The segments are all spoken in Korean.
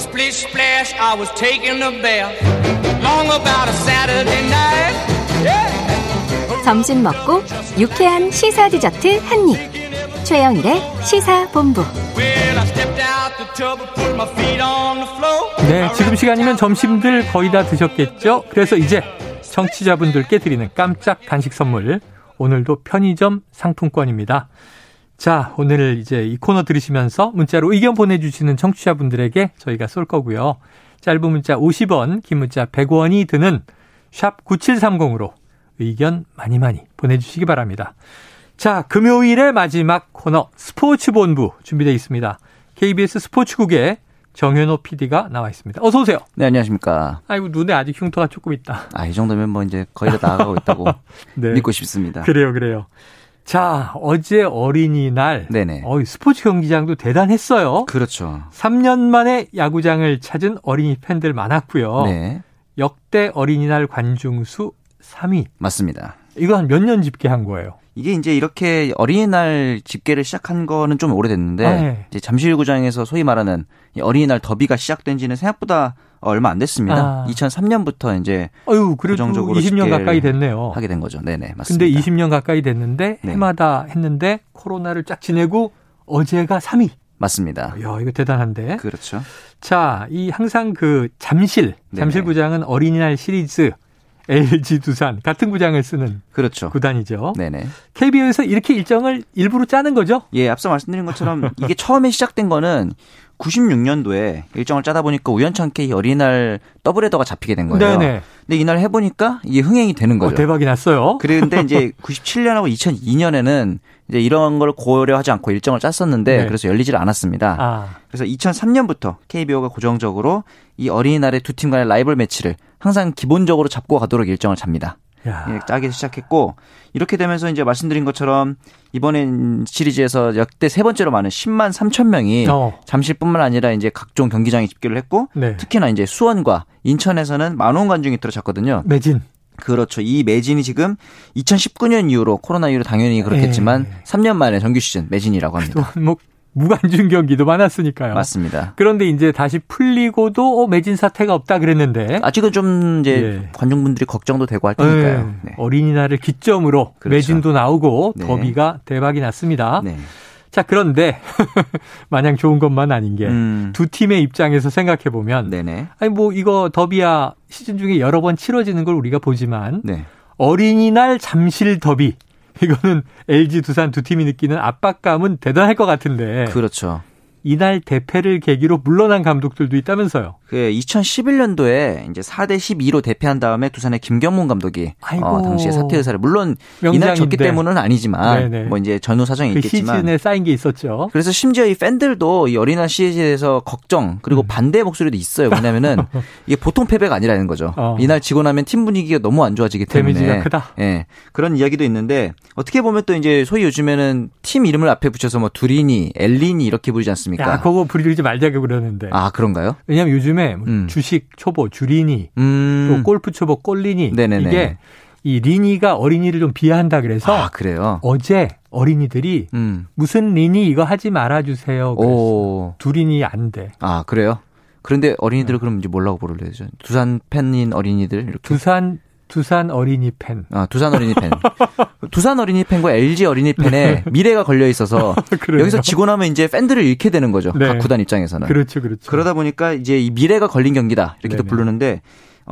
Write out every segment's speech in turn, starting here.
Splish splash, I was taking a bath. Long about a Saturday night. Yeah. 점심 먹고 유쾌한 시사 디저트 한 입. 최영일의 시사 본부. Well, I stepped out the tub and put my feet on the floor. 네, 지금 시간이면 점심들 거의 다 드셨겠죠? 그래서 이제 청취자분들께 드리는 깜짝 간식 선물. 오늘도 편의점 상품권입니다. 자, 오늘 이제 이 코너 들으시면서 문자로 의견 보내주시는 청취자분들에게 저희가 쏠 거고요. 짧은 문자 50원, 긴 문자 100원이 드는 샵 9730으로 의견 많이 많이 보내주시기 바랍니다. 자, 금요일의 마지막 코너 스포츠 본부 준비되어 있습니다. KBS 스포츠국에 정현호 PD가 나와 있습니다. 어서 오세요. 네, 안녕하십니까. 아이고 눈에 아직 흉터가 조금 있다. 아, 이 정도면 뭐 이제 거의 다 나아가고 있다고 네. 믿고 싶습니다. 그래요, 그래요. 자, 어제 어린이날. 네네. 어, 스포츠 경기장도 대단했어요. 그렇죠. 3년 만에 야구장을 찾은 어린이 팬들 많았고요. 네, 역대 어린이날 관중 수 3위. 맞습니다. 이거 한 몇 년 집계한 거예요? 이게 이제 이렇게 어린이날 집계를 시작한 거는 좀 오래됐는데 아, 네. 이제 잠실구장에서 소위 말하는 이 어린이날 더비가 시작된 지는 생각보다 얼마 안 됐습니다. 아. 2003년부터 이제 어유 그래도 고정적으로 20년 집계를 가까이 됐네요. 하게 된 거죠. 네네, 맞습니다. 근데 20년 가까이 됐는데 네. 해마다 했는데 코로나를 쫙 지내고 어제가 3위. 맞습니다. 야, 이거 대단한데. 그렇죠. 자, 이 항상 그 잠실. 잠실구장은 어린이날 시리즈 LG 두산 같은 구장을 쓰는 그렇죠. 구단이죠. 네네. KBO에서 이렇게 일정을 일부러 짜는 거죠? 예, 앞서 말씀드린 것처럼 이게 처음에 시작된 거는 96년도에 일정을 짜다 보니까 우연찮게 이 어린이날 더블헤더가 잡히게 된 거예요. 네네. 근데 이날 해보니까 이게 흥행이 되는 어, 거죠. 대박이 났어요. 그런데 이제 97년하고 2002년에는 이제 이런 걸 고려하지 않고 일정을 짰었는데 네. 그래서 열리질 않았습니다. 아, 그래서 2003년부터 KBO가 고정적으로 이 어린이날의 두팀 간의 라이벌 매치를 항상 기본적으로 잡고 가도록 일정을 잡니다. 야. 예, 짜기 시작했고 이렇게 되면서 이제 말씀드린 것처럼 이번엔 시리즈에서 역대 세 번째로 많은 10만 3천 명이 어. 잠실뿐만 아니라 이제 각종 경기장에 집계를 했고 네. 특히나 이제 수원과 인천에서는 만원 관중이 들어찼거든요. 매진. 그렇죠. 이 매진이 지금 2019년 이후로 코로나 이후로 당연히 그렇겠지만 예. 3년 만에 정규 시즌 매진이라고 합니다. 또뭐 무관중 경기도 많았으니까요. 맞습니다. 그런데 이제 다시 풀리고도 어, 매진 사태가 없다 그랬는데 아직은 좀 이제 예. 관중분들이 걱정도 되고 할 테니까요. 예, 네. 어린이날을 기점으로 그렇죠. 매진도 나오고 네. 더비가 대박이 났습니다. 네. 자, 그런데 마냥 좋은 것만 아닌 게두 음. 팀의 입장에서 생각해 보면 네네. 아니 뭐 이거 더비야 시즌 중에 여러 번 치러지는 걸 우리가 보지만 네. 어린이날 잠실 더비 이거는 LG 두산 두 팀이 느끼는 압박감은 대단할 것 같은데 그렇죠. 이날 대패를 계기로 물러난 감독들도 있다면서요. 그 2011년도에 이제 4대 12로 대패한 다음에 두산의 김경문 감독이. 어, 당시에 사퇴 의사를 물론 이날 명장인데. 졌기 때문은 아니지만 네네. 뭐 이제 전후 사정이 그 있겠지만 시즌에 쌓인 게 있었죠. 그래서 심지어 이 팬들도 이 어린이날 시리즈에 대해서 걱정 그리고 음. 반대 목소리도 있어요. 왜냐면은 이게 보통 패배가 아니라는 거죠. 어. 이날 지고 나면 팀 분위기가 너무 안 좋아지기 때문에 데미지가 크다. 예. 그런 이야기도 있는데 어떻게 보면 또 이제 소위 요즘에는 팀 이름을 앞에 붙여서 뭐 두리니, 엘리니 이렇게 부르지 않습니까? 야, 그거 부르지 말자고 그러는데. 아, 그런가요? 왜냐면 요즘에 뭐 음. 주식 초보 주리니 음. 또 골프 초보 꼴리니 네네네. 이게 이 리니가 어린이를 좀 비하한다 그래서 아, 그래요. 어제 어린이들이 음. 무슨 리니 이거 하지 말아 주세요. 오. 두린이 안 돼. 아, 그래요? 그런데 어린이들 을 그럼 이제 뭐라고 부르래요? 두산 팬인 어린이들 이렇게. 두산 두산 어린이 팬. 아, 두산 어린이 팬. 두산 어린이 팬과 LG 어린이 팬의 미래가 걸려 있어서 그래요? 여기서 지고 나면 이제 팬들을 잃게 되는 거죠. 네. 각 구단 입장에서는. 그렇죠, 그렇죠. 그러다 보니까 이제 이 미래가 걸린 경기다. 이렇게도. 부르는데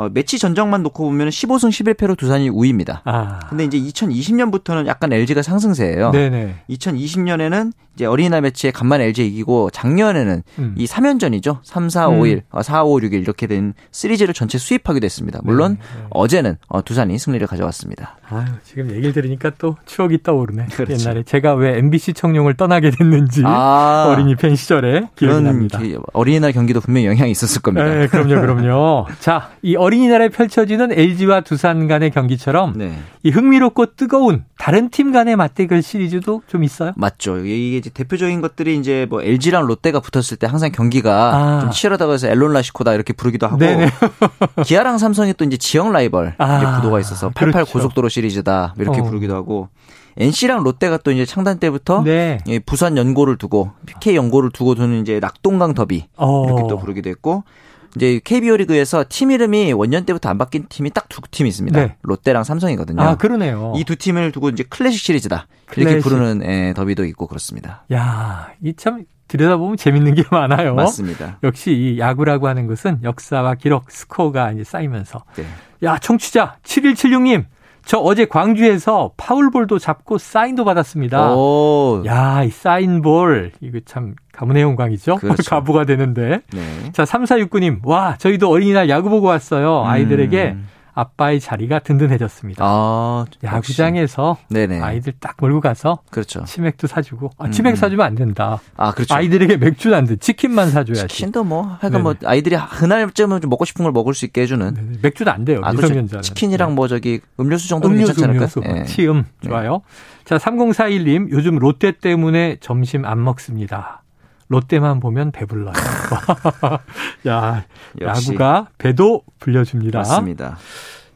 어, 매치 전적만 놓고 보면 15승 11패로 두산이 우위입니다. 아, 근데 이제 2020년부터는 약간 LG가 상승세예요. 네네. 2020년에는 이제 어린이날 매치에 간만에 LG 이기고 작년에는 음. 이 3연전이죠. 3, 4, 5, 1, 어, 4, 5, 6, 1 이렇게 된 시리즈를 전체 수입하기도 했습니다. 물론 네, 네. 어제는 어, 두산이 승리를 가져왔습니다. 아유, 지금 얘기를 들으니까 또 추억이 떠오르네. 그렇죠. 옛날에 제가 왜 MBC 청룡을 떠나게 됐는지 아. 어린이 팬 시절에 기억이 납니다. 기- 어린이날 경기도 분명히 영향이 있었을 겁니다. 네, 그럼요, 그럼요. 자, 이 어 린이날에 펼쳐지는 LG와 두산 간의 경기처럼 네. 이 흥미롭고 뜨거운 다른 팀 간의 맞대결 시리즈도 좀 있어요? 맞죠. 이게 이제 대표적인 것들이 이제 뭐 LG랑 롯데가 붙었을 때 항상 경기가 아. 좀 치열하다고 해서 엘론 라시코다 이렇게 부르기도 하고. 기아랑 삼성이 또 이제 지역 라이벌 아, 이제 구도가 있어서 88 그렇죠. 고속도로 시리즈다 이렇게 어. 부르기도 하고 NC랑 롯데가 또 이제 창단 때부터 네. 예, 부산 연고를 두고 PK 연고를 두고 두는 이제 낙동강 더비 어. 이렇게 또 부르기도 했고 이제 KBO 리그에서 팀 이름이 원년 때부터 안 바뀐 팀이 딱 두 팀이 있습니다. 네. 롯데랑 삼성이거든요. 아, 그러네요. 이 두 팀을 두고 이제 클래식 시리즈다 이렇게 클래식. 부르는 예, 더비도 있고 그렇습니다. 야, 이 참 들여다보면 재밌는 게 많아요. 맞습니다. 역시 이 야구라고 하는 것은 역사와 기록, 스코어가 이제 쌓이면서. 네. 야, 청취자 7176님. 저 어제 광주에서 파울볼도 잡고 사인도 받았습니다. 오, 야, 이 사인볼. 이거 참 가문의 영광이죠? 그렇죠. 가부가 되는데. 네. 자, 3469님. 와, 저희도 어린이날 야구 보고 왔어요. 아이들에게 음. 아빠의 자리가 든든해졌습니다. 아, 야구장에서. 네네. 아이들 딱 몰고 가서 그렇죠. 치맥도 사주고. 아, 치맥 음. 사주면 안 된다. 아, 그렇죠. 아이들에게 맥주는 안 돼. 치킨만 사줘야지. 치킨도 뭐 하여간 네네. 뭐 아이들이 그날쯤은 좀 먹고 싶은 걸 먹을 수 있게 해주는 네, 네. 맥주는 안 돼요. 아, 그렇죠. 치킨이랑 네. 뭐 저기 음료수 정도는 음료수, 괜찮지 음료수. 않을까? 예. 치음. 좋아요. 자, 3041님. 요즘 롯데 때문에 점심 안 먹습니다. 롯데만 보면 배불러요. 야, 역시. 야구가 배도 불려줍니다. 맞습니다.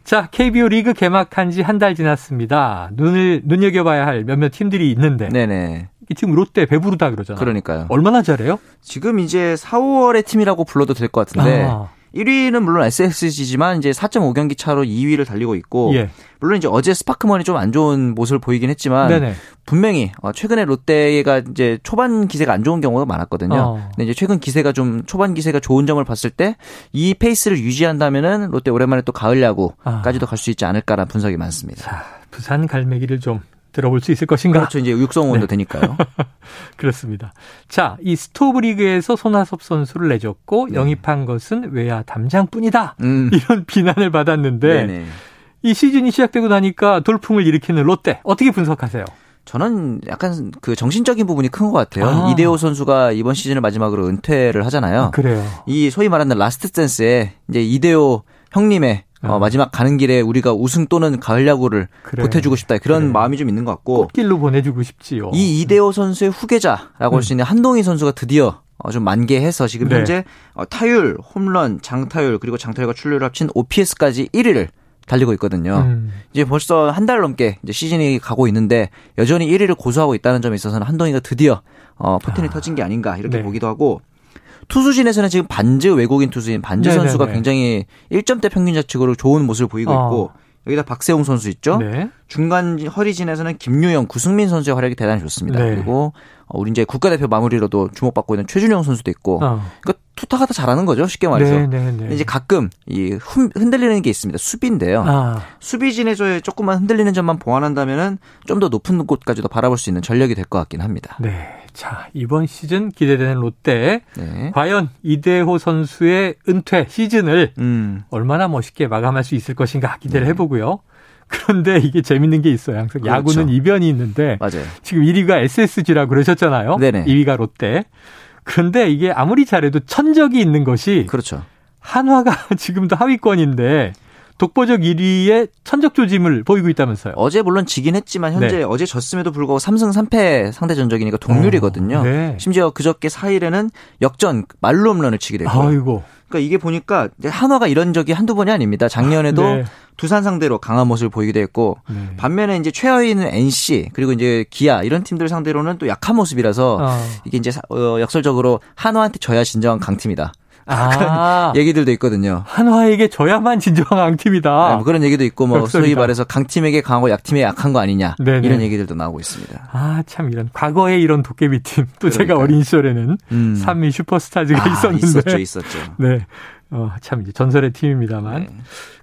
자, KBO 리그 개막한 지 한 달 지났습니다. 눈을 눈여겨봐야 할 몇몇 팀들이 있는데 네네. 지금 롯데 배부르다 그러잖아요. 그러니까요. 얼마나 잘해요? 지금 이제 4, 5월의 팀이라고 불러도 될 것 같은데 아, 1위는 물론 SSG지만 이제 4.5경기 차로 2위를 달리고 있고 예. 물론 이제 어제 스파크먼이 좀 안 좋은 모습을 보이긴 했지만 네네. 분명히 어, 최근에 롯데가 이제 초반 기세가 안 좋은 경우가 많았거든요. 어. 근데 이제 최근 기세가 좀 초반 기세가 좋은 점을 봤을 때 이 페이스를 유지한다면은 롯데 오랜만에 또 가을 야구까지도 갈수 있지 않을까라는 분석이 많습니다. 자, 부산 갈매기를 좀 들어볼 수 있을 것인가? 그렇죠. 이제 육성원도 네. 되니까요. 그렇습니다. 자, 이 스토브 리그에서 손아섭 선수를 내줬고 네. 영입한 것은 외야 담장뿐이다. 음. 이런 비난을 받았는데 네네. 이 시즌이 시작되고 나니까 돌풍을 일으키는 롯데 어떻게 분석하세요? 저는 약간 그 정신적인 부분이 큰 것 같아요. 아. 이대호 선수가 이번 시즌을 마지막으로 은퇴를 하잖아요. 그래요. 이 소위 말하는 last dance에 이제 이대호 형님의 어, 아. 마지막 가는 길에 우리가 우승 또는 가을 야구를 그래. 보태주고 싶다 그런 그래. 마음이 좀 있는 것 같고 꽃길로 보내주고 싶지요. 이 이대호 선수의 후계자라고 할수 있는 한동희 선수가 드디어 어, 좀 만개해서 지금 음. 네. 현재 어, 타율, 홈런, 장타율 그리고 장타율과 출루를 합친 OPS까지 1위를 달리고 있거든요. 음, 이제 벌써 한 달 넘게 이제 시즌이 가고 있는데 여전히 1위를 고수하고 있다는 점에 있어서는 한동희가 드디어 어, 포텐이 아. 터진 게 아닌가 이렇게 네. 보기도 하고 투수진에서는 지금 반즈 외국인 투수인 반즈 네네네. 선수가 굉장히 1점대 평균 자책으로 좋은 모습을 보이고 어. 있고 여기다 박세웅 선수 있죠. 네. 중간 허리진에서는 김유영, 구승민 선수의 활약이 대단히 좋습니다. 네. 그리고 어, 우리 이제 국가대표 마무리로도 주목받고 있는 최준영 선수도 있고 어. 그러니까 투타가 다 잘하는 거죠. 쉽게 말해서. 네, 네, 네. 이제 가끔 이 흔- 흔들리는 게 있습니다. 수비인데요. 아, 수비 진에서의 조금만 흔들리는 점만 보완한다면은 좀 더 높은 곳까지도 바라볼 수 있는 전력이 될 것 같긴 합니다. 네. 자, 이번 시즌 기대되는 롯데. 네. 과연 이대호 선수의 은퇴 시즌을 음. 얼마나 멋있게 마감할 수 있을 것인가 기대를 해보고요. 그런데 이게 재밌는 게 있어요. 항상 네. 그렇죠. 야구는 이변이 있는데 맞아요. 지금 1위가 SSG라고 그러셨잖아요. 네네. 2위가 롯데. 그런데 이게 아무리 잘해도 천적이 있는 것이 그렇죠. 한화가 지금도 하위권인데 독보적 1위의 천적 조짐을 보이고 있다면서요. 어제 물론 지긴 했지만 현재 네. 어제 졌음에도 불구하고 3승 3패 상대 전적이니까 동률이거든요. 어, 네. 심지어 그저께 4일에는 역전 말로 홈런을 치게 됐고. 아이고. 그러니까 이게 보니까 한화가 이런 적이 한두 번이 아닙니다. 작년에도 네. 두산 상대로 강한 모습을 보이기도 했고 네. 반면에 이제 최하위는 NC 그리고 이제 기아 이런 팀들 상대로는 또 약한 모습이라서 어. 이게 이제 사- 어, 역설적으로 한화한테 져야 진정한 강팀이다. 아, 얘기들도 있거든요. 한화에게 져야만 진정한 강팀이다. 네, 뭐 그런 얘기도 있고 뭐 소위 역설이다. 말해서 강팀에게 강하고 약팀에 약한 거 아니냐 네네. 이런 얘기들도 나오고 있습니다. 아, 참 이런 과거에 이런 도깨비 팀. 또 제가. 어린 시절에는 음. 삼미 슈퍼스타즈가 아, 있었는데. 있었죠, 있었죠. 네. 어, 참 이제 전설의 팀입니다만. 네.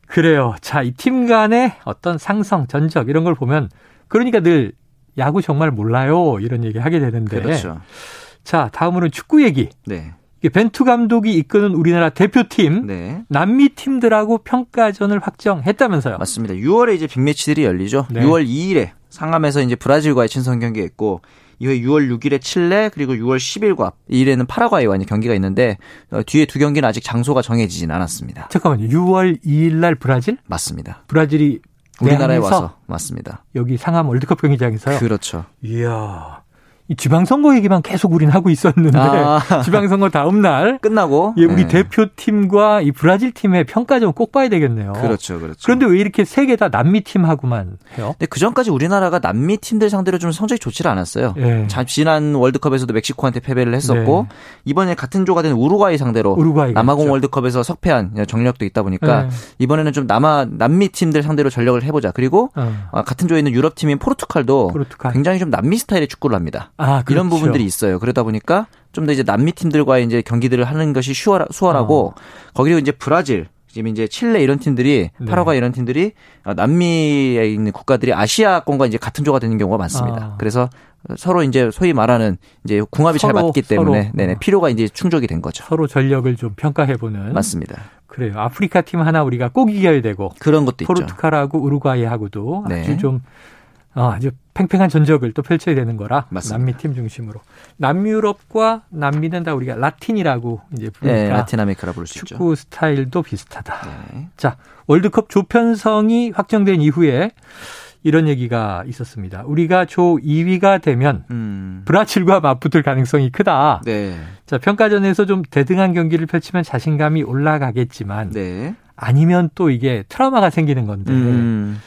그래요. 자, 이 팀 간의 어떤 상성, 전적 이런 걸 보면 그러니까 늘 야구 정말 몰라요. 이런 얘기 하게 되는데. 그렇죠. 자, 다음으로는 축구 얘기. 네, 벤투 감독이 이끄는 우리나라 대표팀 네. 남미 팀들하고 평가전을 확정했다면서요. 맞습니다. 6월에 이제 빅매치들이 열리죠. 네. 6월 2일에 상암에서 이제 브라질과의 친선 경기가 있고 이후에 6월 6일에 칠레 그리고 6월 10일과 2일에는 파라과이와 이제 경기가 있는데 어, 뒤에 두 경기는 아직 장소가 정해지진 않았습니다. 잠깐만요. 6월 2일 날 브라질? 맞습니다. 브라질이 우리나라에 와서 맞습니다. 여기 상암 월드컵 경기장에서요. 그렇죠. 이야. 이 지방선거 얘기만 계속 우린 하고 있었는데 아. 지방선거 다음 날 끝나고 예, 우리 네. 대표팀과 이 브라질 팀의 평가 좀 꼭 봐야 되겠네요. 그렇죠, 그렇죠. 그런데 왜 이렇게 세 개 다 남미 팀하고만 해요? 근데 그 전까지 우리나라가 남미 팀들 상대로 좀 성적이 좋지를 않았어요. 네. 지난 월드컵에서도 멕시코한테 패배를 했었고 네. 이번에 같은 조가 된 우루과이 상대로 우루과이 남아공 있죠. 월드컵에서 석패한 정력도 있다 보니까 네. 이번에는 좀 남아 남미 팀들 상대로 전력을 해보자. 그리고 어. 같은 조에 있는 유럽 팀인 포르투갈도 포르투갈. 굉장히 좀 남미 스타일의 축구를 합니다. 아, 그렇죠. 이런 부분들이 있어요. 그러다 보니까 좀 더 이제 남미 팀들과의 이제 경기들을 하는 것이 수월, 수월하고 어. 거기로 이제 브라질 지금 이제 칠레 이런 팀들이 네. 파라과 이런 팀들이 남미에 있는 국가들이 아시아권과 이제 같은 조가 되는 경우가 많습니다. 아. 그래서 서로 이제 소위 말하는 이제 궁합이 서로, 잘 맞기 때문에 서로. 네네 필요가 이제 충족이 된 거죠. 서로 전력을 좀 평가해 보는 맞습니다. 그래요. 아프리카 팀 하나 우리가 꼭 이겨야 되고 그런 것도 포르투갈하고 우루과이하고도 네. 아주 좀 어, 아주 팽팽한 전적을 또 펼쳐야 되는 거라 맞습니다. 남미 팀 중심으로 남유럽과 남미는 다 우리가 라틴이라고 이제 부르니까 네, 라틴 아메리카라 부를 수 축구 있죠. 축구 스타일도 비슷하다. 네. 자 월드컵 조편성이 확정된 이후에 이런 얘기가 있었습니다. 우리가 조 2위가 되면 음. 브라질과 맞붙을 가능성이 크다. 네. 자 평가전에서 좀 대등한 경기를 펼치면 자신감이 올라가겠지만 네. 아니면 또 이게 트라우마가 생기는 건데. 음.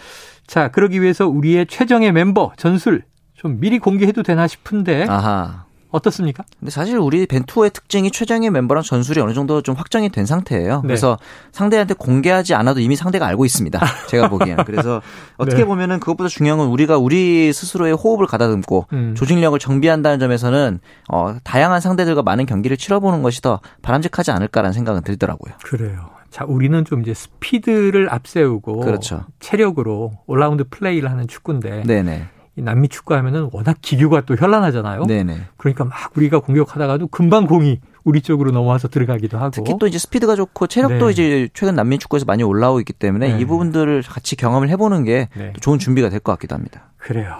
자, 그러기 위해서 우리의 최정의 멤버 전술 좀 미리 공개해도 되나 싶은데 아하. 어떻습니까? 근데 사실 우리 벤투어의 특징이 최정의 멤버랑 전술이 어느 정도 좀 확정이 된 상태예요. 네. 그래서 상대한테 공개하지 않아도 이미 상대가 알고 있습니다. 제가 보기에는. 그래서 어떻게 네. 보면은 그것보다 중요한 건 우리가 우리 스스로의 호흡을 가다듬고 음. 조직력을 정비한다는 점에서는 어, 다양한 상대들과 많은 경기를 치러보는 것이 더 바람직하지 않을까라는 생각은 들더라고요. 그래요. 자, 우리는 좀 이제 스피드를 앞세우고 그렇죠. 체력으로 올라운드 플레이를 하는 축구인데 네네. 이 남미 축구 하면은 워낙 기교가 또 현란하잖아요. 네네. 그러니까 막 우리가 공격하다가도 금방 공이 우리 쪽으로 넘어와서 들어가기도 하고. 특히 또 이제 스피드가 좋고 체력도 네. 이제 최근 남미 축구에서 많이 올라오고 있기 때문에 네. 이 부분들을 같이 경험을 해보는 게 네. 좋은 준비가 될 것 같기도 합니다. 그래요.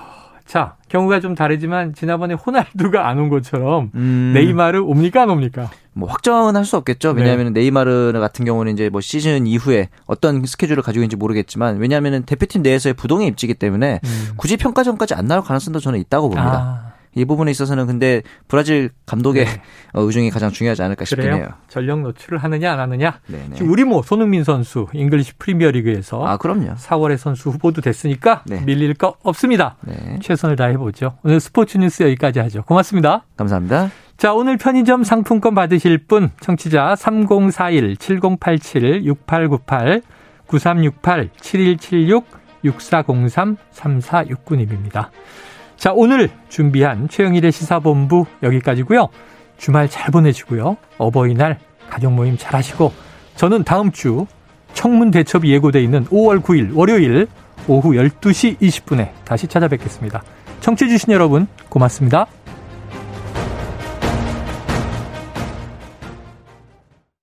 자, 경우가 좀 다르지만 지난번에 호날두가 안 온 것처럼 음. 네이마르 옵니까 안 옵니까? 뭐 확정은 할 수 없겠죠. 네. 왜냐하면 네. 네이마르 같은 경우는 이제 뭐 시즌 이후에 어떤 스케줄을 가지고 있는지 모르겠지만 왜냐하면 대표팀 내에서의 부동의 입지기 때문에 음. 굳이 평가전까지 안 나올 가능성도 저는 있다고 봅니다. 아. 이 부분에 있어서는 근데 브라질 감독의 네. 어, 의중이 가장 중요하지 않을까 싶긴 그래요? 해요. 전력 노출을 하느냐 안 하느냐. 네네. 지금 우리 뭐 손흥민 선수 잉글리시 프리미어리그에서 아 그럼요. 4월에 선수 후보도 됐으니까 네. 밀릴 거 없습니다. 네. 최선을 다해 보죠. 오늘 스포츠 뉴스 여기까지 하죠. 고맙습니다. 감사합니다. 자, 오늘 편의점 상품권 받으실 분 청취자 3041 7087 6898 9368 7176 6403 3469님입니다. 자, 오늘 준비한 최영일의 시사본부 여기까지고요. 주말 잘 보내시고요. 어버이날 가족 모임 잘 하시고 저는 다음 주 청문 대첩이 예고돼 있는 5월 9일 월요일 오후 12시 20분에 다시 찾아뵙겠습니다. 청취해 주신 여러분 고맙습니다.